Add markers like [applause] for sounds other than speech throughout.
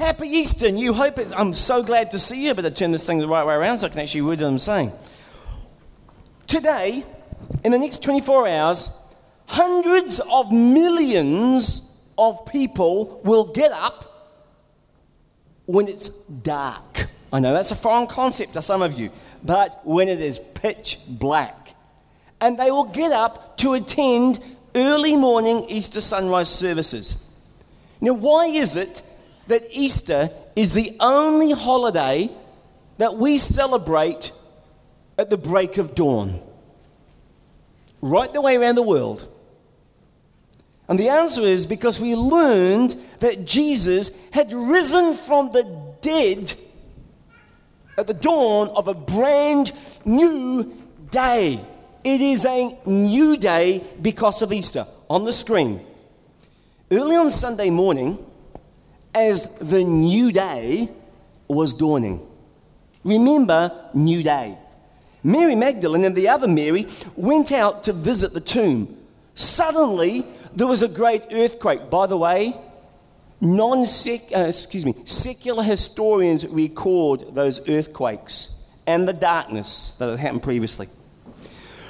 Happy Easter, New Hope. It's, I'm so glad to see you. But I better turn this thing the right way around so I can actually read what I'm saying. Today, in the next 24 hours, hundreds of millions of people will get up when it's dark. I know that's a foreign concept to some of you, but when it is pitch black. And they will get up to attend early morning Easter sunrise services. Now, why is it that Easter is the only holiday that we celebrate at the break of dawn? Right the way around the world. And the answer is because we learned that Jesus had risen from the dead at the dawn of a brand new day. It is a new day because of Easter. On the screen, early on Sunday morning, as the new day was dawning. Remember, new day. Mary Magdalene and the other Mary went out to visit the tomb. Suddenly, there was a great earthquake. By the way, non uh, excuse me, secular historians record those earthquakes and the darkness that had happened previously.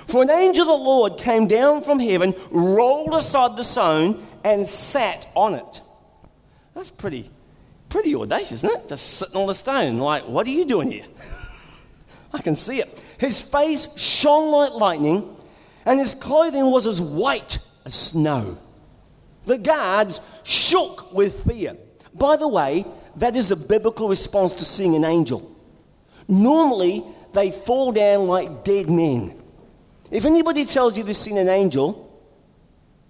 For an angel of the Lord came down from heaven, rolled aside the stone, and sat on it. That's pretty, pretty audacious, isn't it? Just sitting on the stone. Like, what are you doing here? [laughs] I can see it. His face shone like lightning, and his clothing was as white as snow. The guards shook with fear. By the way, that is a biblical response to seeing an angel. Normally, they fall down like dead men. If anybody tells you they've seen an angel,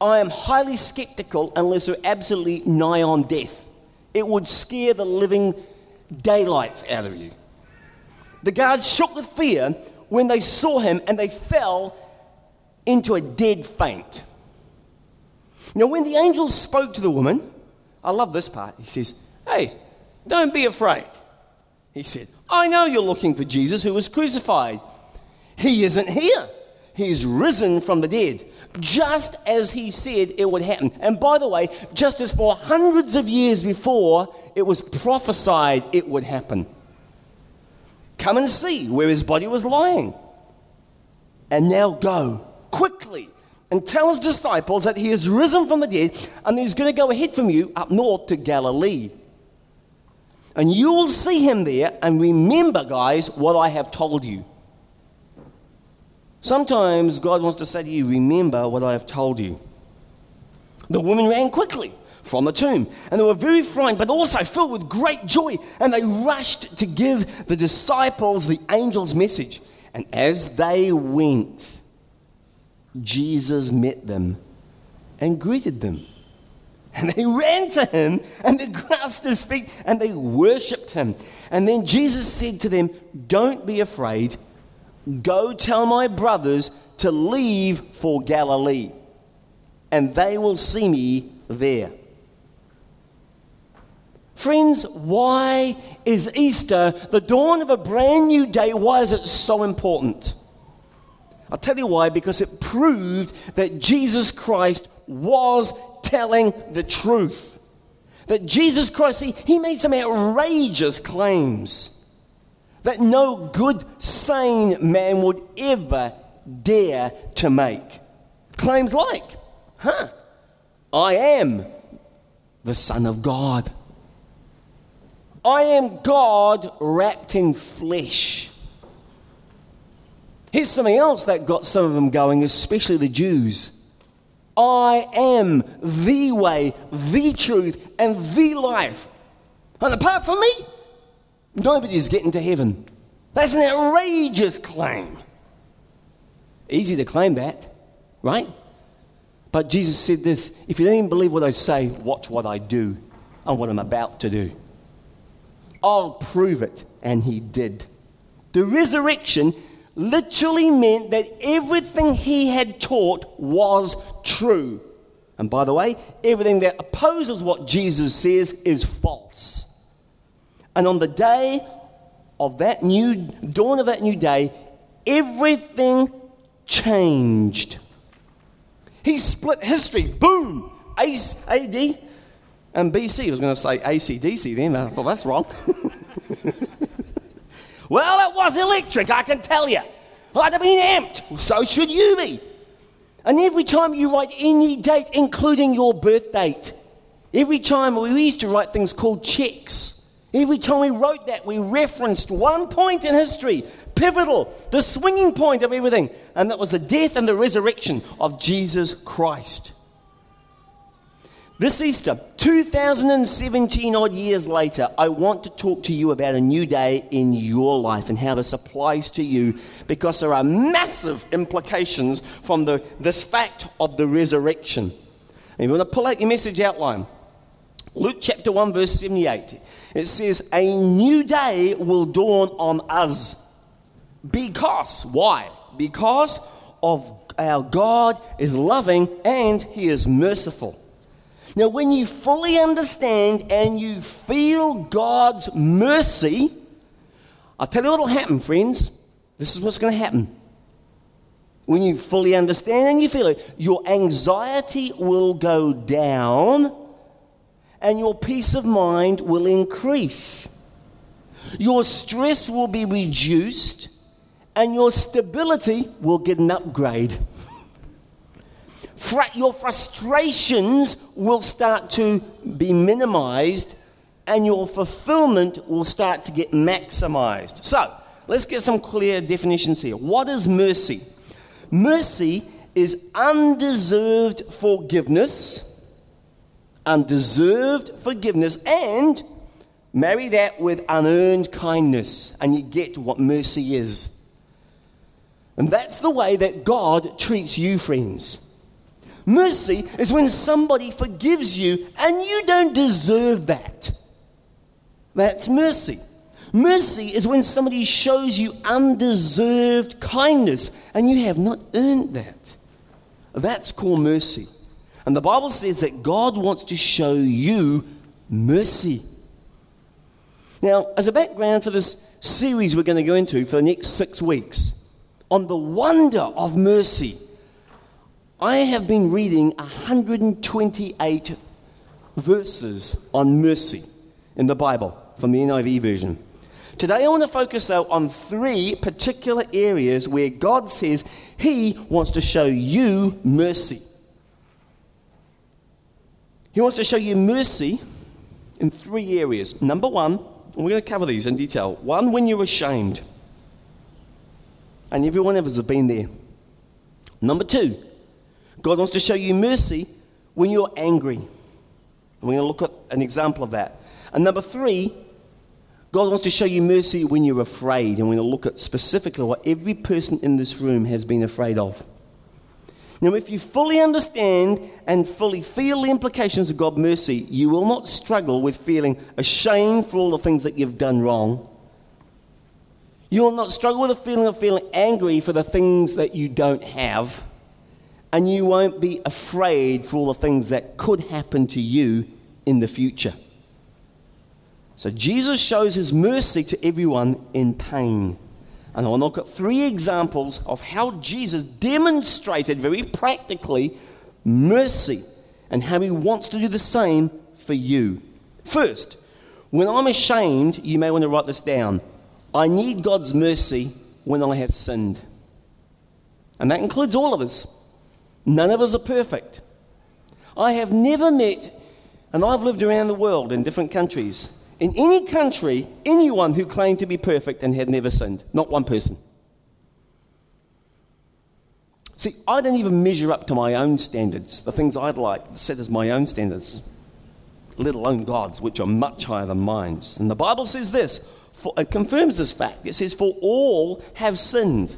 I am highly skeptical unless they're absolutely nigh on death. It would scare the living daylights out of you. The guards shook with fear when they saw him and they fell into a dead faint. Now, when the angel spoke to the woman, I love this part. He says, Hey, don't be afraid. He said, I know you're looking for Jesus who was crucified. He isn't here. He's risen from the dead, just as he said it would happen. And by the way, just as for hundreds of years before, it was prophesied it would happen. Come and see where his body was lying. And now go quickly and tell his disciples that he has risen from the dead and he's going to go ahead from you up north to Galilee. And you will see him there. And remember, guys, what I have told you. Sometimes God wants to say to you, Remember what I have told you. The women ran quickly from the tomb, and they were very frightened, but also filled with great joy. And they rushed to give the disciples the angel's message. And as they went, Jesus met them and greeted them. And they [laughs] ran to him and they grasped his feet and they worshipped him. And then Jesus said to them, Don't be afraid. Go tell my brothers to leave for Galilee, and they will see me there. Friends, why is Easter, the dawn of a brand new day, why is it so important? I'll tell you why, because it proved that Jesus Christ was telling the truth. That Jesus Christ, see, he made some outrageous claims that no good, sane man would ever dare to make. Claims like, huh, I am the Son of God. I am God wrapped in flesh. Here's something else that got some of them going, especially the Jews. I am the way, the truth, and the life. And apart from me, Nobody's getting to heaven. That's an outrageous claim. Easy to claim that, right? But Jesus said this if you don't even believe what I say, watch what I do and what I'm about to do. I'll prove it. And he did. The resurrection literally meant that everything he had taught was true. And by the way, everything that opposes what Jesus says is false. And on the day of that new dawn of that new day, everything changed. He split history. Boom! AD. And BC, I was going to say ACDC then, I thought that's wrong. [laughs] well, it was electric, I can tell you. I'd have been amped. So should you be. And every time you write any date, including your birth date, every time we used to write things called checks. Every time we wrote that, we referenced one point in history, pivotal, the swinging point of everything, and that was the death and the resurrection of Jesus Christ. This Easter, 2017 odd years later, I want to talk to you about a new day in your life and how this applies to you because there are massive implications from the, this fact of the resurrection. And you want to pull out your message outline. Luke chapter 1, verse 78. It says, A new day will dawn on us. Because, why? Because of our God is loving and He is merciful. Now, when you fully understand and you feel God's mercy, I'll tell you what will happen, friends. This is what's going to happen. When you fully understand and you feel it, your anxiety will go down and your peace of mind will increase. Your stress will be reduced and your stability will get an upgrade your frustrations will start to be minimized and your fulfillment will start to get maximized. So, let's get some clear definitions here. What is mercy? Mercy is undeserved forgiveness, undeserved forgiveness, and marry that with unearned kindness, and you get what mercy is. And that's the way that God treats you, friends. Mercy is when somebody forgives you and you don't deserve that. That's mercy. Mercy is when somebody shows you undeserved kindness and you have not earned that. That's called mercy. And the Bible says that God wants to show you mercy. Now, as a background for this series we're going to go into for the next six weeks on the wonder of mercy I have been reading 128 verses on mercy in the Bible from the NIV version. Today, I want to focus though on three particular areas where God says He wants to show you mercy. He wants to show you mercy in three areas. Number one, and we're going to cover these in detail. One, when you're ashamed. And every one of us have been there. Number two, God wants to show you mercy when you're angry. And we're going to look at an example of that. And number three, God wants to show you mercy when you're afraid. And we're going to look at specifically what every person in this room has been afraid of. Now, if you fully understand and fully feel the implications of God's mercy, you will not struggle with feeling ashamed for all the things that you've done wrong. You will not struggle with the feeling of feeling angry for the things that you don't have and you won't be afraid for all the things that could happen to you in the future. So Jesus shows his mercy to everyone in pain. And I will look at three examples of how Jesus demonstrated very practically mercy and how he wants to do the same for you. First, when I'm ashamed, you may want to write this down. I need God's mercy when I have sinned. And that includes all of us. None of us are perfect. I have never met, and I've lived around the world in different countries, in any country, anyone who claimed to be perfect and had never sinned. Not one person. See, I don't even measure up to my own standards, the things I'd like set as my own standards, let alone God's, which are much higher than mine. And the Bible says this, for, it confirms this fact. It says, For all have sinned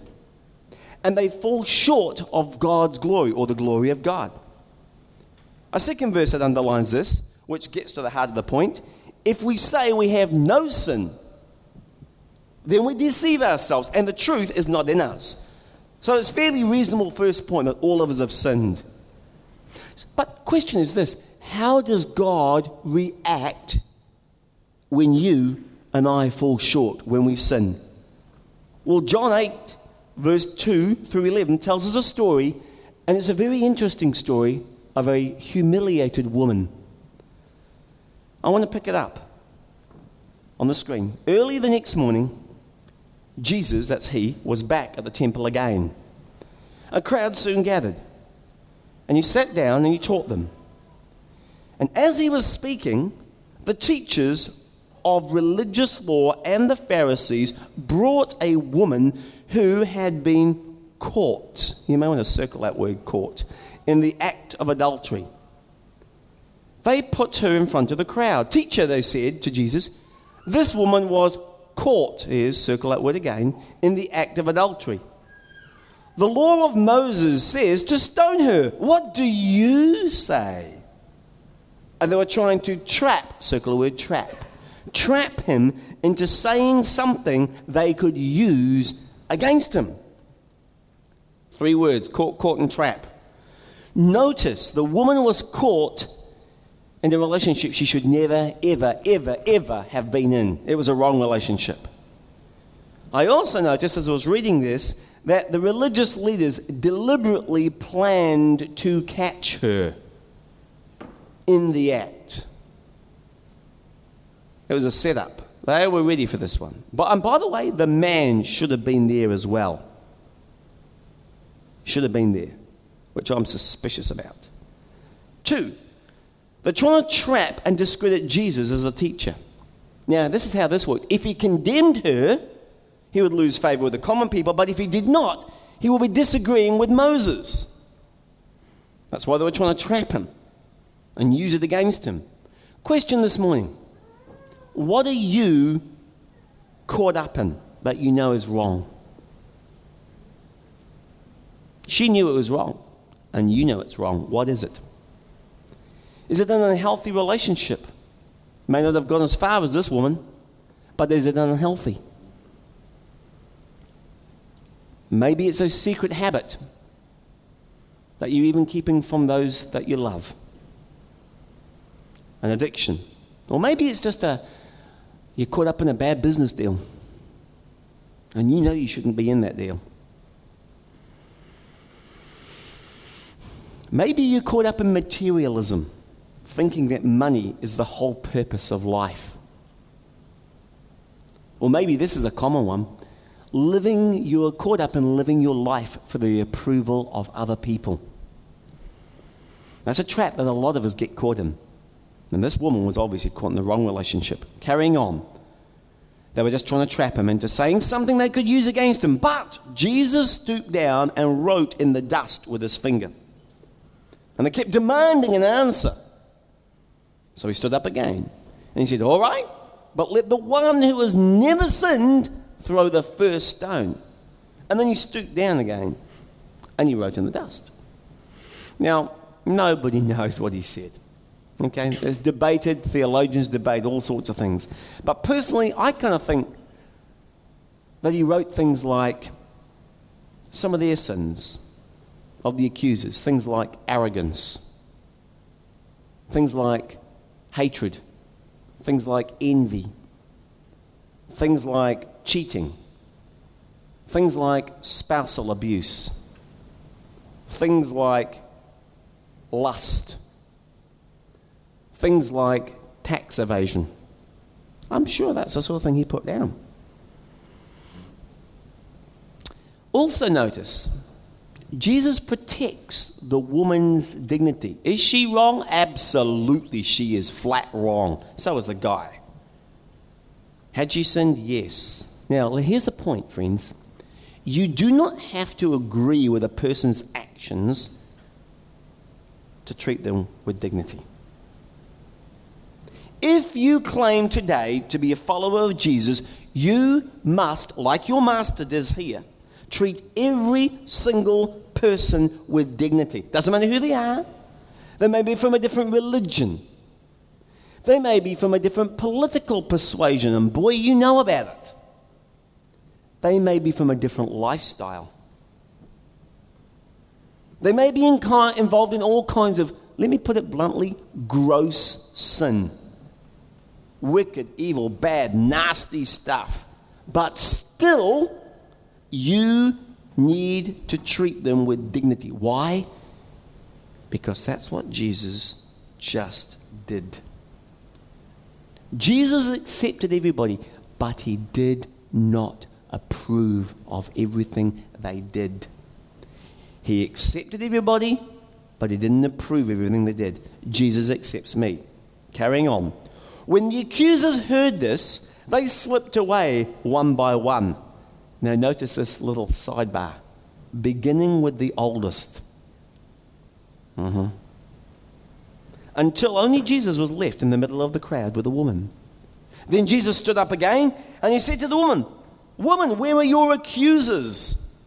and they fall short of God's glory or the glory of God. A second verse that underlines this, which gets to the heart of the point if we say we have no sin, then we deceive ourselves, and the truth is not in us. So it's fairly reasonable first point that all of us have sinned. But question is this how does God react when you and I fall short, when we sin? Well, John 8 verse 2 through 11 tells us a story, and it's a very interesting story of a humiliated woman. I want to pick it up on the screen. Early the next morning, Jesus, that's he, was back at the temple again. A crowd soon gathered, and he sat down and he taught them. And as he was speaking, the teachers of religious law and the Pharisees brought a woman who had been caught. You may want to circle that word caught in the act of adultery. They put her in front of the crowd. Teacher, they said to Jesus, this woman was caught, here's circle that word again, in the act of adultery. The law of Moses says to stone her. What do you say? And they were trying to trap, circle the word trap, trap him into saying something they could use against him. Three words caught, caught, and trap. Notice the woman was caught in a relationship she should never, ever, ever, ever have been in. It was a wrong relationship. I also noticed as I was reading this that the religious leaders deliberately planned to catch her in the act. It was a setup. They were ready for this one. But, and by the way, the man should have been there as well. Should have been there, which I'm suspicious about. Two, they're trying to trap and discredit Jesus as a teacher. Now, this is how this worked. If he condemned her, he would lose favor with the common people, but if he did not, he would be disagreeing with Moses. That's why they were trying to trap him and use it against him. Question this morning What are you caught up in that you know is wrong? She knew it was wrong, and you know it's wrong. What is it? Is it an unhealthy relationship? May not have gone as far as this woman, but is it unhealthy? Maybe it's a secret habit that you're even keeping from those that you love. An addiction. Or maybe it's just a, you're caught up in a bad business deal. And you know you shouldn't be in that deal. Maybe you're caught up in materialism thinking that money is the whole purpose of life. Or maybe this is a common one living, you are caught up in living your life for the approval of other people. That's a trap that a lot of us get caught in. And this woman was obviously caught in the wrong relationship. Carrying on. They were just trying to trap him into saying something they could use against him. But Jesus stooped down and wrote in the dust with his finger. And they kept demanding an answer. So he stood up again and he said, All right, but let the one who has never sinned throw the first stone. And then he stooped down again and he wrote in the dust. Now, nobody knows what he said. Okay, there's debated, theologians debate all sorts of things. But personally, I kind of think that he wrote things like some of their sins of the accusers, things like arrogance, things like hatred, things like envy, things like cheating, things like spousal abuse, things like lust, things like tax evasion. I'm sure that's the sort of thing he put down. Also, notice Jesus protects the woman's dignity. Is she wrong? Absolutely, she is flat wrong. So is the guy. Had she sinned? Yes. Now, here's the point, friends. You do not have to agree with a person's actions to treat them with dignity. If you claim today to be a follower of Jesus, you must, like your master does here, treat every single person with dignity. Doesn't matter who they are. They may be from a different religion. They may be from a different political persuasion, and boy, you know about it. They may be from a different lifestyle. They may be in involved in all kinds of, let me put it bluntly, gross sin. Wicked, evil, bad, nasty stuff. But still, you need to treat them with dignity. Why? Because that's what Jesus just did. Jesus accepted everybody, but he did not approve of everything they did. He accepted everybody, but he didn't approve everything they did. Jesus accepts me. Carrying on. When the accusers heard this, they slipped away one by one. Now, notice this little sidebar beginning with the oldest. Mm-hmm. Until only Jesus was left in the middle of the crowd with a woman. Then Jesus stood up again and he said to the woman, Woman, where are your accusers?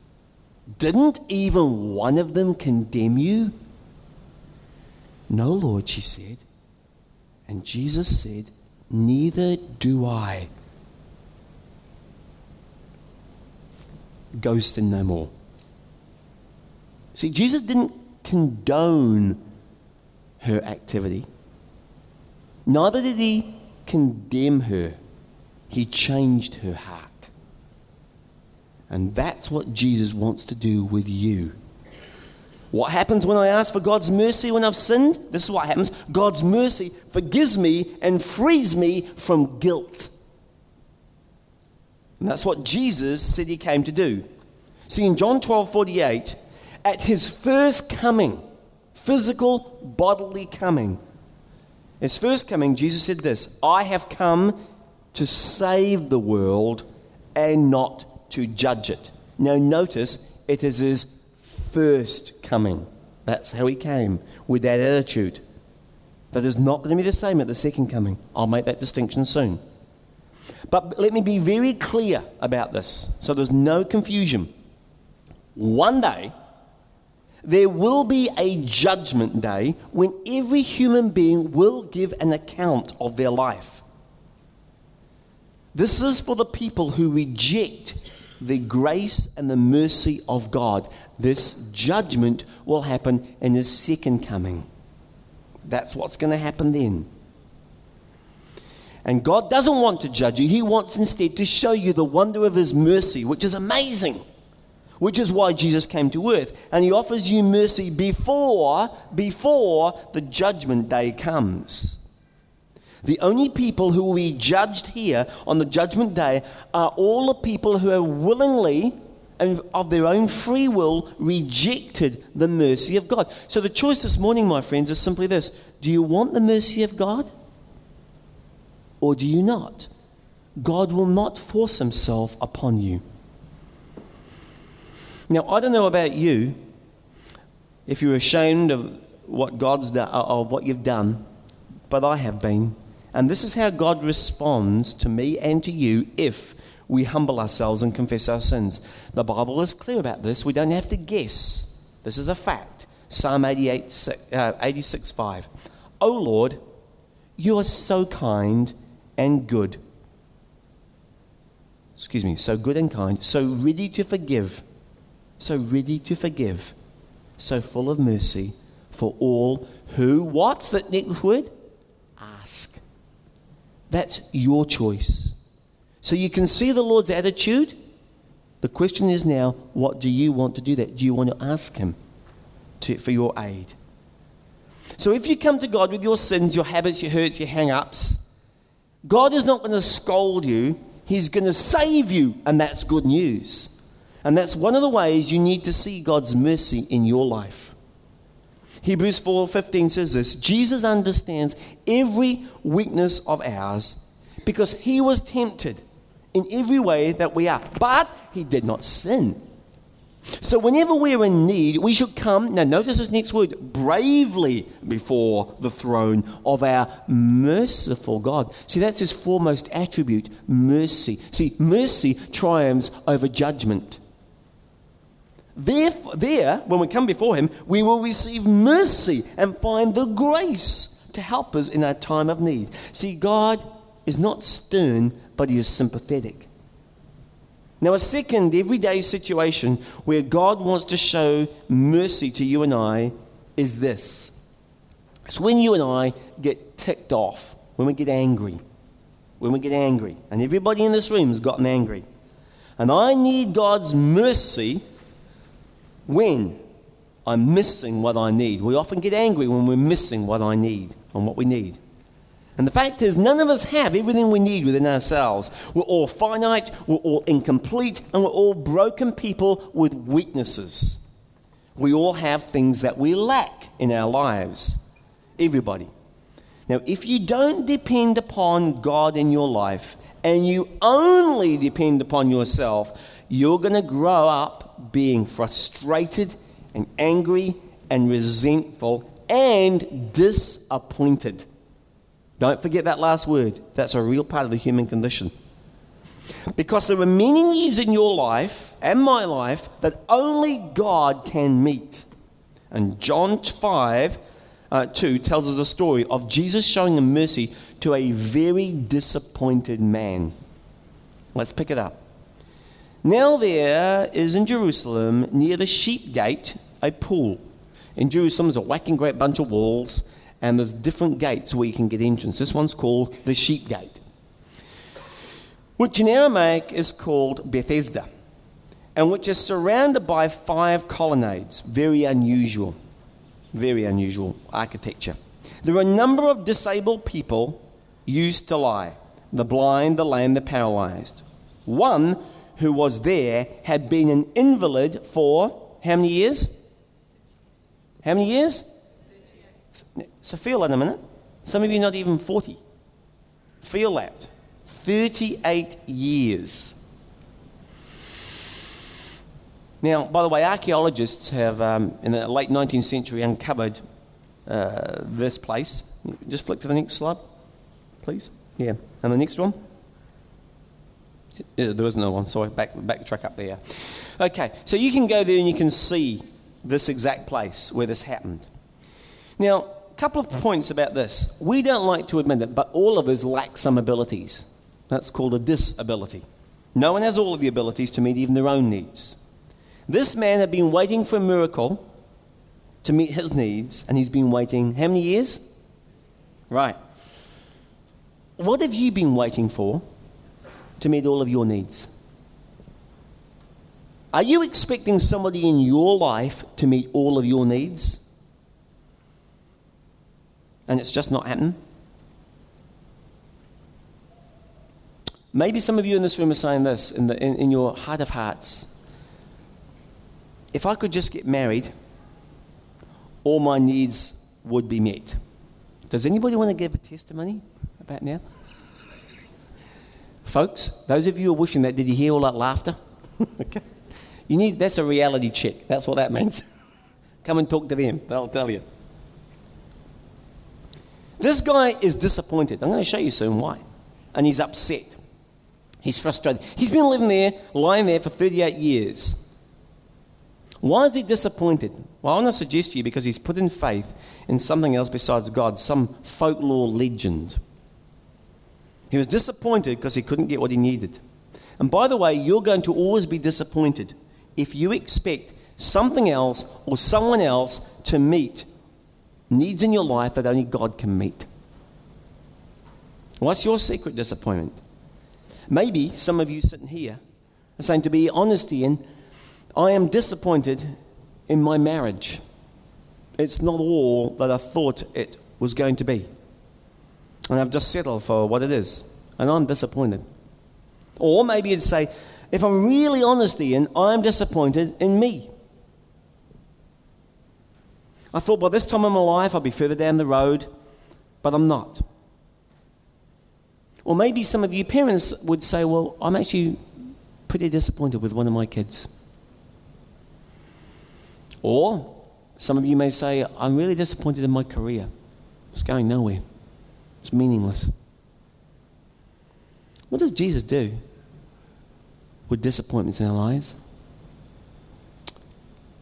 Didn't even one of them condemn you? No, Lord, she said. And Jesus said, Neither do I. Sin no more. See, Jesus didn't condone her activity, neither did he condemn her, he changed her heart. And that's what Jesus wants to do with you. What happens when I ask for God's mercy when I've sinned? This is what happens God's mercy forgives me and frees me from guilt. And that's what Jesus said he came to do. See, in John 12 48, at his first coming, physical, bodily coming, his first coming, Jesus said this I have come to save the world and not to judge it. Now, notice it is his first coming. That's how he came, with that attitude. That is not going to be the same at the second coming. I'll make that distinction soon. But let me be very clear about this so there's no confusion. One day, there will be a judgment day when every human being will give an account of their life. This is for the people who reject the grace and the mercy of God. This judgment will happen in His second coming. That's what's going to happen then. And God doesn't want to judge you, He wants instead to show you the wonder of His mercy, which is amazing which is why Jesus came to earth. And he offers you mercy before, before the judgment day comes. The only people who will be judged here on the judgment day are all the people who have willingly and of their own free will rejected the mercy of God. So the choice this morning, my friends, is simply this Do you want the mercy of God? Or do you not? God will not force himself upon you. Now, I don't know about you, if you're ashamed of what God's done, of what you've done, but I have been. And this is how God responds to me and to you if we humble ourselves and confess our sins. The Bible is clear about this. We don't have to guess. This is a fact. Psalm 88, uh, 86 5. O Lord, you are so kind and good. Excuse me, so good and kind, so ready to forgive so ready to forgive, so full of mercy for all who, what's that next word? Ask. That's your choice. So you can see the Lord's attitude. The question is now, what do you want to do that? Do you want to ask Him to, for your aid? So if you come to God with your sins, your habits, your hurts, your hang ups, God is not going to scold you, He's going to save you, and that's good news. And that's one of the ways you need to see God's mercy in your life. Hebrews 4:15 says this, Jesus understands every weakness of ours because he was tempted in every way that we are, but he did not sin. So, whenever we're in need, we should come, now notice this next word, bravely before the throne of our merciful God. See, that's his foremost attribute mercy. See, mercy triumphs over judgment. There, there, when we come before Him, we will receive mercy and find the grace to help us in our time of need. See, God is not stern, but He is sympathetic. Now, a second everyday situation where God wants to show mercy to you and I is this. It's when you and I get ticked off, when we get angry. When we get angry. And everybody in this room has gotten angry. And I need God's mercy when I'm missing what I need. We often get angry when we're missing what I need and what we need. And the fact is, none of us have everything we need within ourselves. We're all finite, we're all incomplete, and we're all broken people with weaknesses. We all have things that we lack in our lives. Everybody. Now, if you don't depend upon God in your life and you only depend upon yourself, you're going to grow up being frustrated and angry and resentful and disappointed. Don't forget that last word. That's a real part of the human condition. Because there are many years in your life and my life that only God can meet. And John 5 uh, 2 tells us a story of Jesus showing mercy to a very disappointed man. Let's pick it up. Now there is in Jerusalem, near the sheep gate, a pool. In Jerusalem, there's a whacking great bunch of walls, and there's different gates where you can get entrance. This one's called the sheep gate, which in Aramaic is called Bethesda, and which is surrounded by five colonnades. Very unusual. Very unusual architecture. There are a number of disabled people used to lie the blind, the lame, the paralyzed. One who was there had been an invalid for how many years? How many years? So feel that a minute. Some of you not even 40. Feel that. 38 years. Now, by the way, archaeologists have, um, in the late 19th century, uncovered uh, this place. Just flick to the next slide, please. Yeah. And the next one. Yeah, There was no one. Sorry, back, back track up there. Okay, so you can go there and you can see this exact place where this happened. Now, couple of points about this. We don't like to admit it, but all of us lack some abilities. That's called a disability. No one has all of the abilities to meet even their own needs. This man had been waiting for a miracle to meet his needs, and he's been waiting how many years? Right. What have you been waiting for to meet all of your needs? Are you expecting somebody in your life to meet all of your needs? And it's just not happening? Maybe some of you in this room are saying this in, the, in, in your heart of hearts. If I could just get married, all my needs would be met. Does anybody want to give a testimony about now? [laughs] Folks, those of you who are wishing that, did you hear all that laughter? [laughs] okay. You need, that's a reality check. That's what that means. [laughs] Come and talk to them, they'll tell you. This guy is disappointed. I'm going to show you soon why. And he's upset. He's frustrated. He's been living there, lying there for 38 years. Why is he disappointed? Well, I want to suggest to you because he's put in faith in something else besides God, some folklore legend. He was disappointed because he couldn't get what he needed. And by the way, you're going to always be disappointed if you expect something else or someone else to meet needs in your life that only God can meet. What's your secret disappointment? Maybe some of you sitting here are saying, to be honest, Ian, I am disappointed in my marriage. It's not all that I thought it was going to be. And I've just settled for what it is. And I'm disappointed. Or maybe you'd say, if I'm really honest, Ian, I'm disappointed in me. I thought by this time in my life I'd be further down the road, but I'm not. Or maybe some of you parents would say, well, I'm actually pretty disappointed with one of my kids. Or some of you may say, I'm really disappointed in my career. It's going nowhere, it's meaningless. What does Jesus do with disappointments in our lives?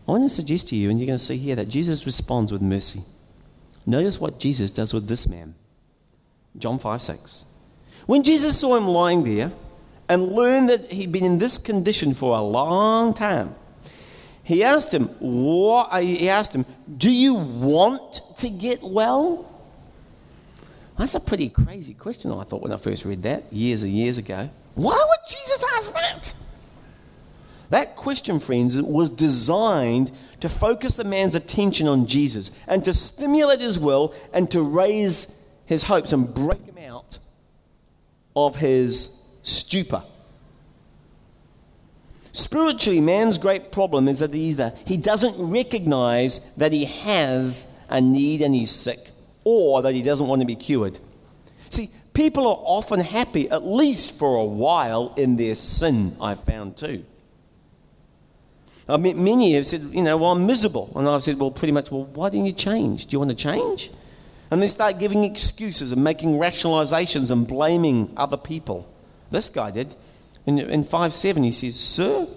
I want to suggest to you, and you're going to see here, that Jesus responds with mercy. Notice what Jesus does with this man. John 5 6. When Jesus saw him lying there and learned that he'd been in this condition for a long time, he asked him, what, he asked him, Do you want to get well? That's a pretty crazy question, I thought, when I first read that years and years ago. Why would Jesus ask that? That question, friends, was designed to focus the man's attention on Jesus and to stimulate his will and to raise his hopes and break him out of his stupor. Spiritually, man's great problem is that either he doesn't recognize that he has a need and he's sick, or that he doesn't want to be cured. See, people are often happy, at least for a while, in their sin, I've found too. I mean, many have said, you know, well, I'm miserable. And I've said, well, pretty much, well, why didn't you change? Do you want to change? And they start giving excuses and making rationalizations and blaming other people. This guy did. In, in 5 7, he says, Sir,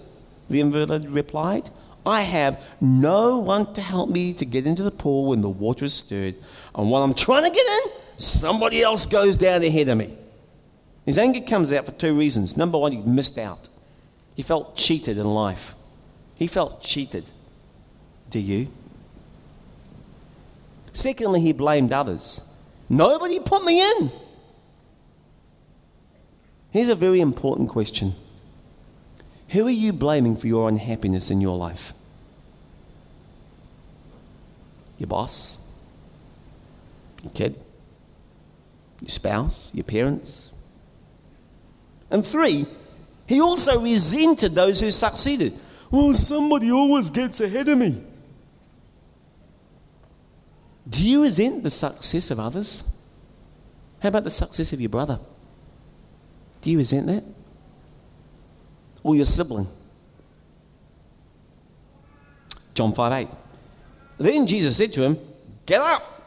the invalid replied, I have no one to help me to get into the pool when the water is stirred. And while I'm trying to get in, somebody else goes down ahead of me. His anger comes out for two reasons. Number one, he missed out. He felt cheated in life. He felt cheated. Do you? Secondly, he blamed others. Nobody put me in. Here's a very important question Who are you blaming for your unhappiness in your life? Your boss? Your kid? Your spouse? Your parents? And three, he also resented those who succeeded. Well, somebody always gets ahead of me. Do you resent the success of others? How about the success of your brother? Do you resent that? Or your sibling? John 5 8. Then Jesus said to him, Get up,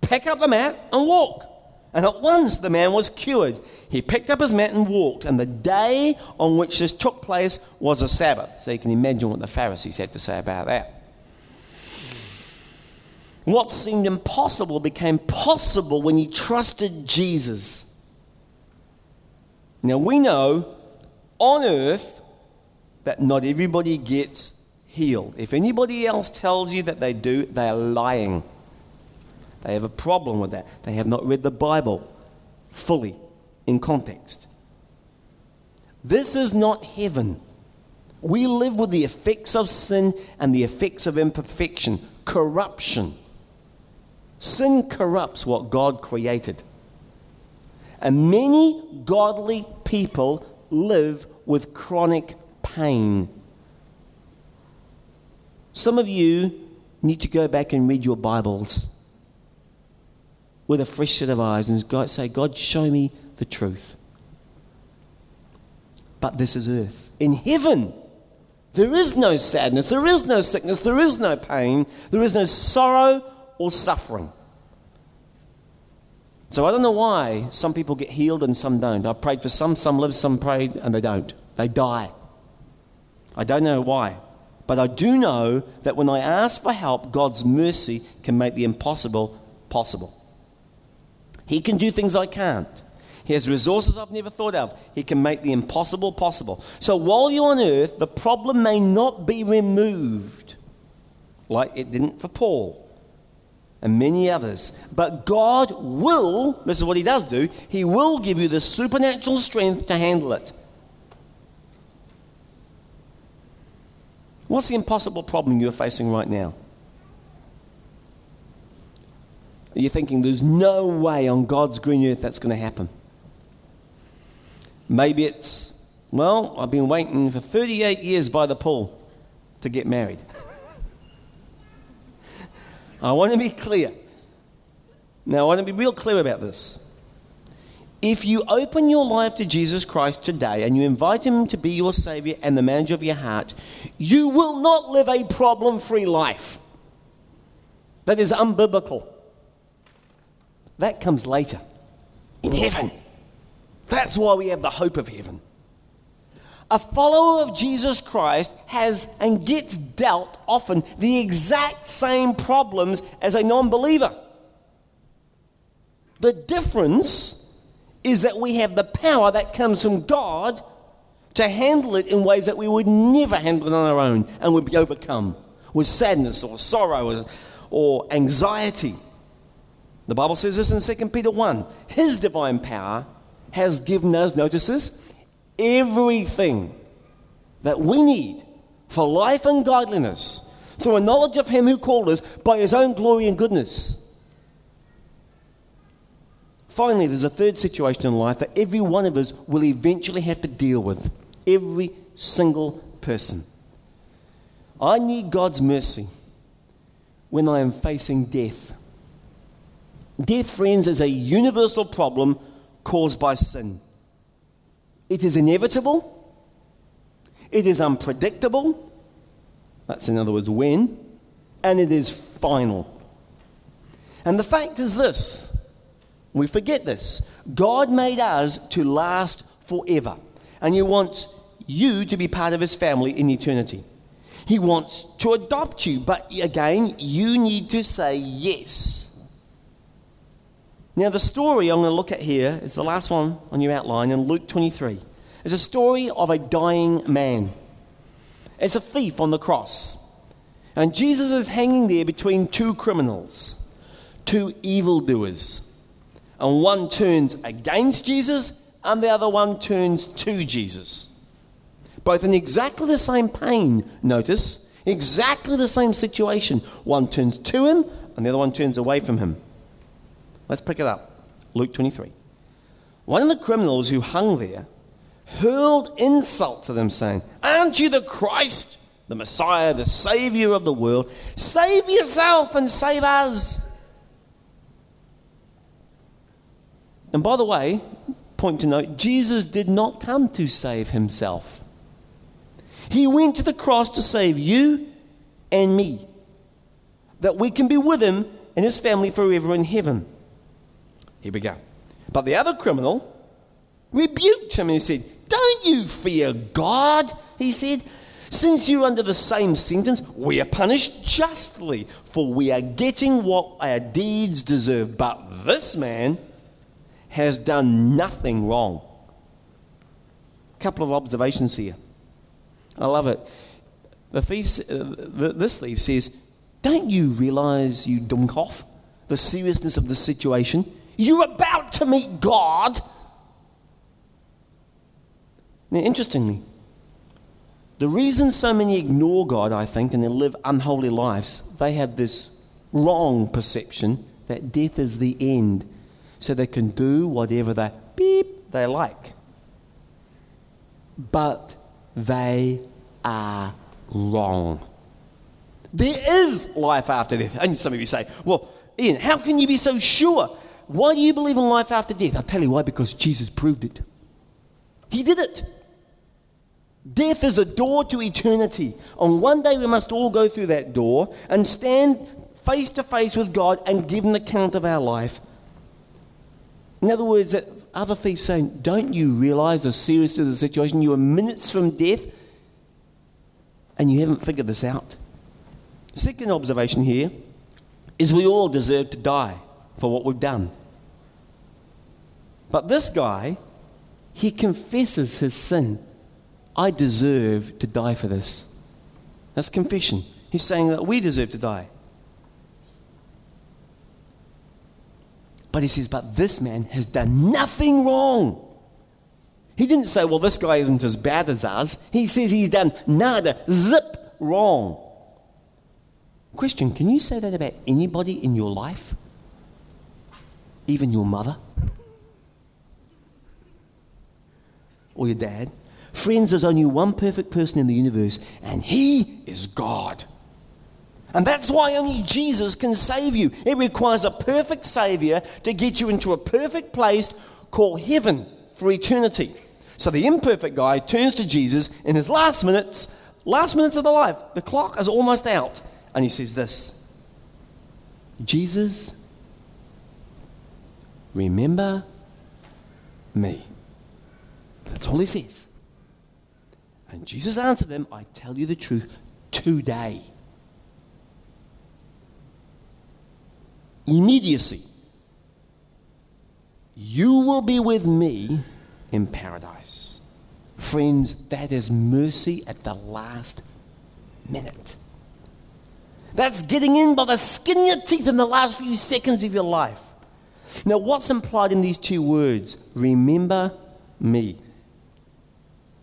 pick up the mat, and walk. And at once the man was cured. He picked up his mat and walked. And the day on which this took place was a Sabbath. So you can imagine what the Pharisees had to say about that. What seemed impossible became possible when you trusted Jesus. Now we know on earth that not everybody gets healed. If anybody else tells you that they do, they are lying. They have a problem with that. They have not read the Bible fully in context. This is not heaven. We live with the effects of sin and the effects of imperfection, corruption. Sin corrupts what God created. And many godly people live with chronic pain. Some of you need to go back and read your Bibles with a fresh set of eyes and say, God, show me the truth. But this is earth. In heaven, there is no sadness, there is no sickness, there is no pain, there is no sorrow or suffering. So I don't know why some people get healed and some don't. I've prayed for some, some live, some prayed, and they don't. They die. I don't know why. But I do know that when I ask for help, God's mercy can make the impossible possible. He can do things I can't. He has resources I've never thought of. He can make the impossible possible. So while you're on earth, the problem may not be removed like it didn't for Paul and many others. But God will, this is what He does do, He will give you the supernatural strength to handle it. What's the impossible problem you're facing right now? You're thinking there's no way on God's green earth that's going to happen. Maybe it's, well, I've been waiting for 38 years by the pool to get married. [laughs] I want to be clear. Now, I want to be real clear about this. If you open your life to Jesus Christ today and you invite Him to be your Savior and the manager of your heart, you will not live a problem free life. That is unbiblical. That comes later in heaven. That's why we have the hope of heaven. A follower of Jesus Christ has and gets dealt often the exact same problems as a non believer. The difference is that we have the power that comes from God to handle it in ways that we would never handle it on our own and would be overcome with sadness or sorrow or, or anxiety. The Bible says this in 2 Peter 1 His divine power has given us, notices, everything that we need for life and godliness through a knowledge of Him who called us by His own glory and goodness. finally, there's a third situation in life that every one of us will eventually have to deal with. Every single person. I need God's mercy when I am facing death. Death, friends, is a universal problem caused by sin. It is inevitable, it is unpredictable, that's in other words, when, and it is final. And the fact is this we forget this God made us to last forever, and He wants you to be part of His family in eternity. He wants to adopt you, but again, you need to say yes. Now, the story I'm going to look at here is the last one on your outline in Luke 23. It's a story of a dying man. It's a thief on the cross. And Jesus is hanging there between two criminals, two evildoers. And one turns against Jesus, and the other one turns to Jesus. Both in exactly the same pain, notice, exactly the same situation. One turns to him, and the other one turns away from him. Let's pick it up. Luke 23. One of the criminals who hung there hurled insult to them, saying, Aren't you the Christ, the Messiah, the Savior of the world? Save yourself and save us. And by the way, point to note, Jesus did not come to save himself. He went to the cross to save you and me, that we can be with him and his family forever in heaven. Here we go. But the other criminal rebuked him and he said, Don't you fear God? He said, Since you're under the same sentence, we are punished justly, for we are getting what our deeds deserve. But this man has done nothing wrong. A couple of observations here. I love it. The thief, uh, this thief says, Don't you realize, you dummkopf, the seriousness of the situation? You're about to meet God. Now, interestingly, the reason so many ignore God, I think, and they live unholy lives, they have this wrong perception that death is the end, so they can do whatever they beep they like. But they are wrong. There is life after death. And some of you say, well, Ian, how can you be so sure? Why do you believe in life after death? I'll tell you why, because Jesus proved it. He did it. Death is a door to eternity. On one day, we must all go through that door and stand face to face with God and give an account of our life. In other words, other thieves saying, Don't you realize the seriousness of the situation? You are minutes from death and you haven't figured this out. Second observation here is we all deserve to die for what we've done. But this guy, he confesses his sin. I deserve to die for this. That's confession. He's saying that we deserve to die. But he says, But this man has done nothing wrong. He didn't say, Well, this guy isn't as bad as us. He says he's done nada, zip wrong. Question Can you say that about anybody in your life? Even your mother? or your dad. Friends, there's only one perfect person in the universe, and he is God. And that's why only Jesus can save you. It requires a perfect Savior to get you into a perfect place called heaven for eternity. So the imperfect guy turns to Jesus in his last minutes, last minutes of the life. The clock is almost out. And he says this Jesus, remember me. That's all he says. And Jesus answered them, I tell you the truth, today. Immediacy. You will be with me in paradise. Friends, that is mercy at the last minute. That's getting in by the skin of your teeth in the last few seconds of your life. Now, what's implied in these two words? Remember me.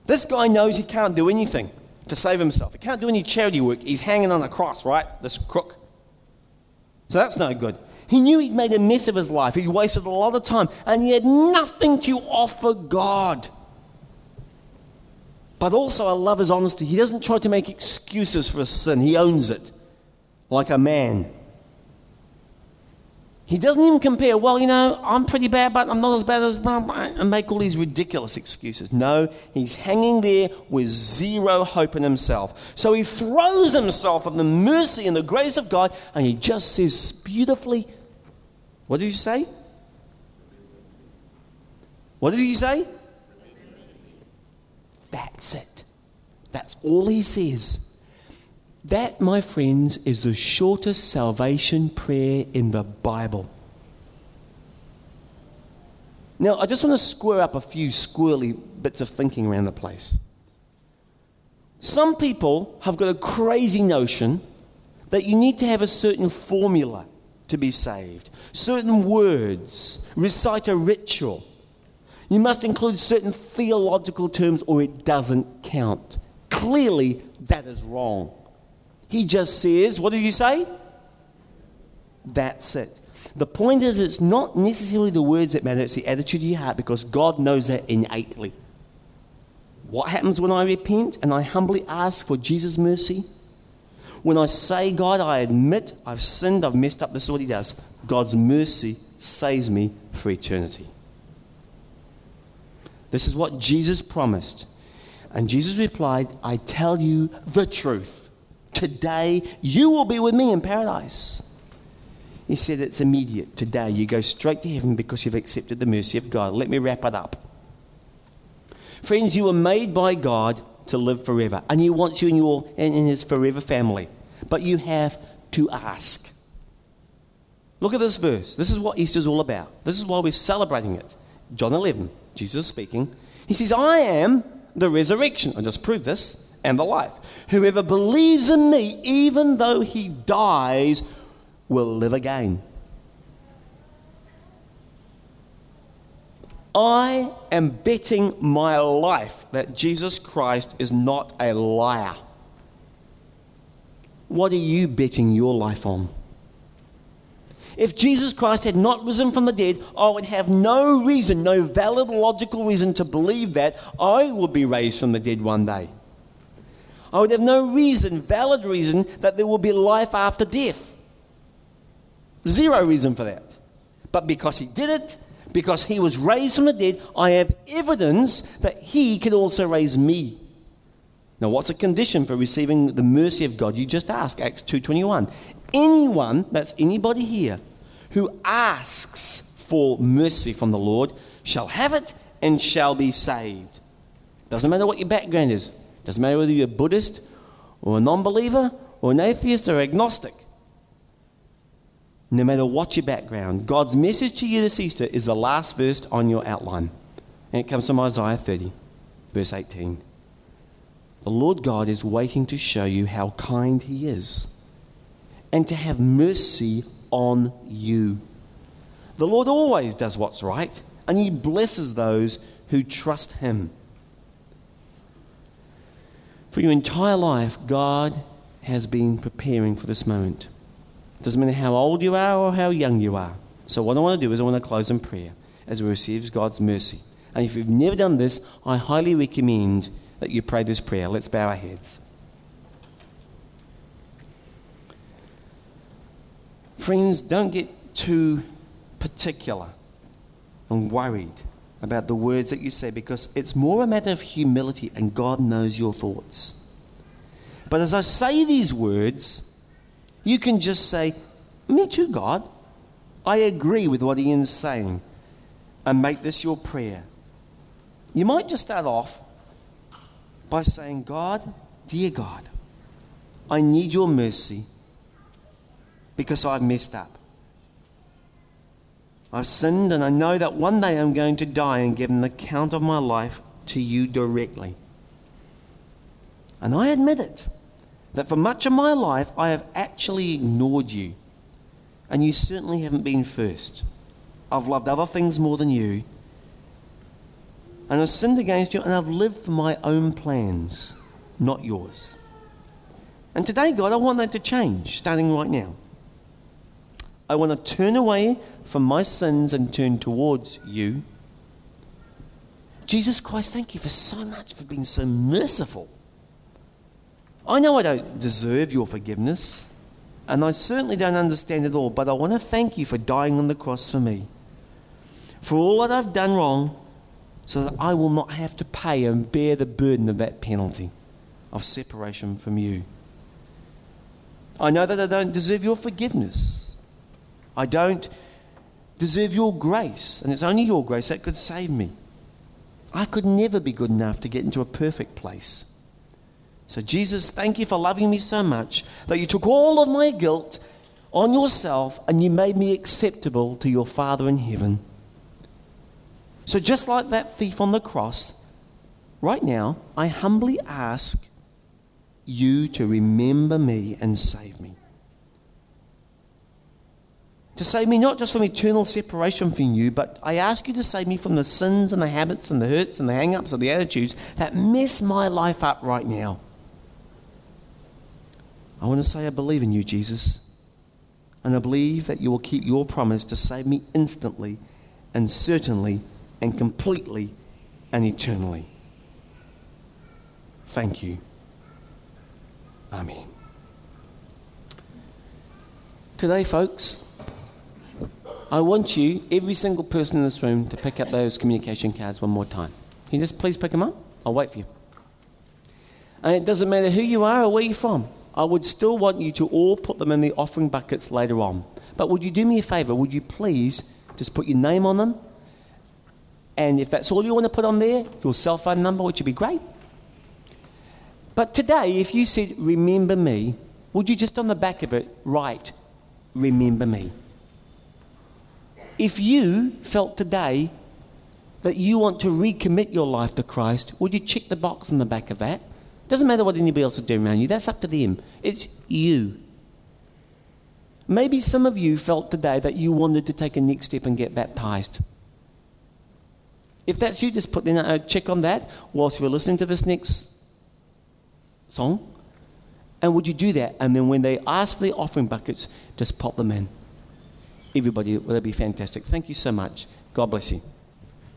This guy knows he can't do anything to save himself. He can't do any charity work. He's hanging on a cross, right? This crook. So that's no good. He knew he'd made a mess of his life. He'd wasted a lot of time, and he had nothing to offer God. But also, I love his honesty. He doesn't try to make excuses for his sin, he owns it like a man. He doesn't even compare, well, you know, I'm pretty bad, but I'm not as bad as, and make all these ridiculous excuses. No, he's hanging there with zero hope in himself. So he throws himself on the mercy and the grace of God, and he just says beautifully, what does he say? What does he say? That's it. That's all he says. That, my friends, is the shortest salvation prayer in the Bible. Now, I just want to square up a few squirrely bits of thinking around the place. Some people have got a crazy notion that you need to have a certain formula to be saved, certain words, recite a ritual. You must include certain theological terms or it doesn't count. Clearly, that is wrong. He just says, what does he say? That's it. The point is, it's not necessarily the words that matter, it's the attitude your heart because God knows that innately. What happens when I repent and I humbly ask for Jesus' mercy? When I say, God, I admit I've sinned, I've messed up, this is what He does. God's mercy saves me for eternity. This is what Jesus promised. And Jesus replied, I tell you the truth. Today, you will be with me in paradise. He said it's immediate. Today, you go straight to heaven because you've accepted the mercy of God. Let me wrap it up. Friends, you were made by God to live forever, and He wants you in, your, in, His forever family. But you have to ask. Look at this verse. This is what Easter's all about. This is why we're celebrating it. John 11, Jesus speaking. He says, I am the resurrection. I just proved this and the life. Whoever believes in me, even though he dies, will live again. I am betting my life that Jesus Christ is not a liar. What are you betting your life on? If Jesus Christ had not risen from the dead, I would have no reason, no valid logical reason to believe that I would be raised from the dead one day. Oh, I would have no reason, valid reason, that there will be life after death. Zero reason for that. But because he did it, because he was raised from the dead, I have evidence that he can also raise me. Now, what's a condition for receiving the mercy of God? You just ask, Acts 2.21. Anyone, that's anybody here, who asks for mercy from the Lord shall have it and shall be saved. Doesn't matter what your background is. Doesn't matter whether you're a Buddhist or a non believer or an atheist or agnostic. No matter what your background, God's message to you this Easter is the last verse on your outline. And it comes from Isaiah 30, verse 18. The Lord God is waiting to show you how kind He is and to have mercy on you. The Lord always does what's right, and He blesses those who trust Him. For your entire life, God has been preparing for this moment. It Doesn't matter how old you are or how young you are. So, what I want to do is I want to close in prayer as we receive God's mercy. And if you've never done this, I highly recommend that you pray this prayer. Let's bow our heads. Friends, don't get too particular and worried about the words that you say because it's more a matter of humility and God knows your thoughts. But as I say these words, you can just say, Me too, God. I agree with what Ian's saying and make this your prayer. You might just start off by saying, God, dear God, I need your mercy because I've messed up. I've sinned, and I know that one day I'm going to die and give an account of my life to you directly. And I admit it, that for much of my life I have actually ignored you. And you certainly haven't been first. I've loved other things more than you. And I've sinned against you, and I've lived for my own plans, not yours. And today, God, I want that to change, starting right now. I want to turn away from my sins and turn towards you. Jesus Christ, thank you for so much for being so merciful. I know I don't deserve your forgiveness, and I certainly don't understand it all, but I want to thank you for dying on the cross for me. For all that I've done wrong, so that I will not have to pay and bear the burden of that penalty of separation from you. I know that I don't deserve your forgiveness. I don't deserve your grace, and it's only your grace that could save me. I could never be good enough to get into a perfect place. So, Jesus, thank you for loving me so much that you took all of my guilt on yourself and you made me acceptable to your Father in heaven. So, just like that thief on the cross, right now, I humbly ask you to remember me and save me. To save me not just from eternal separation from you, but I ask you to save me from the sins and the habits and the hurts and the hang ups and the attitudes that mess my life up right now. I want to say I believe in you, Jesus. And I believe that you will keep your promise to save me instantly and certainly and completely and eternally. Thank you. Amen. Today, folks, I want you, every single person in this room, to pick up those communication cards one more time. Can you just please pick them up? I'll wait for you. And it doesn't matter who you are or where you're from. I would still want you to all put them in the offering buckets later on. But would you do me a favor? Would you please just put your name on them? And if that's all you want to put on there, your cell phone number, which would be great. But today, if you said, Remember me, would you just on the back of it write, Remember me? If you felt today that you want to recommit your life to Christ, would you check the box in the back of that? Doesn't matter what anybody else is doing around you, that's up to them. It's you. Maybe some of you felt today that you wanted to take a next step and get baptized. If that's you, just put in a check on that whilst we're listening to this next song. And would you do that? And then when they ask for the offering buckets, just pop them in. Everybody, will that be fantastic? Thank you so much. God bless you.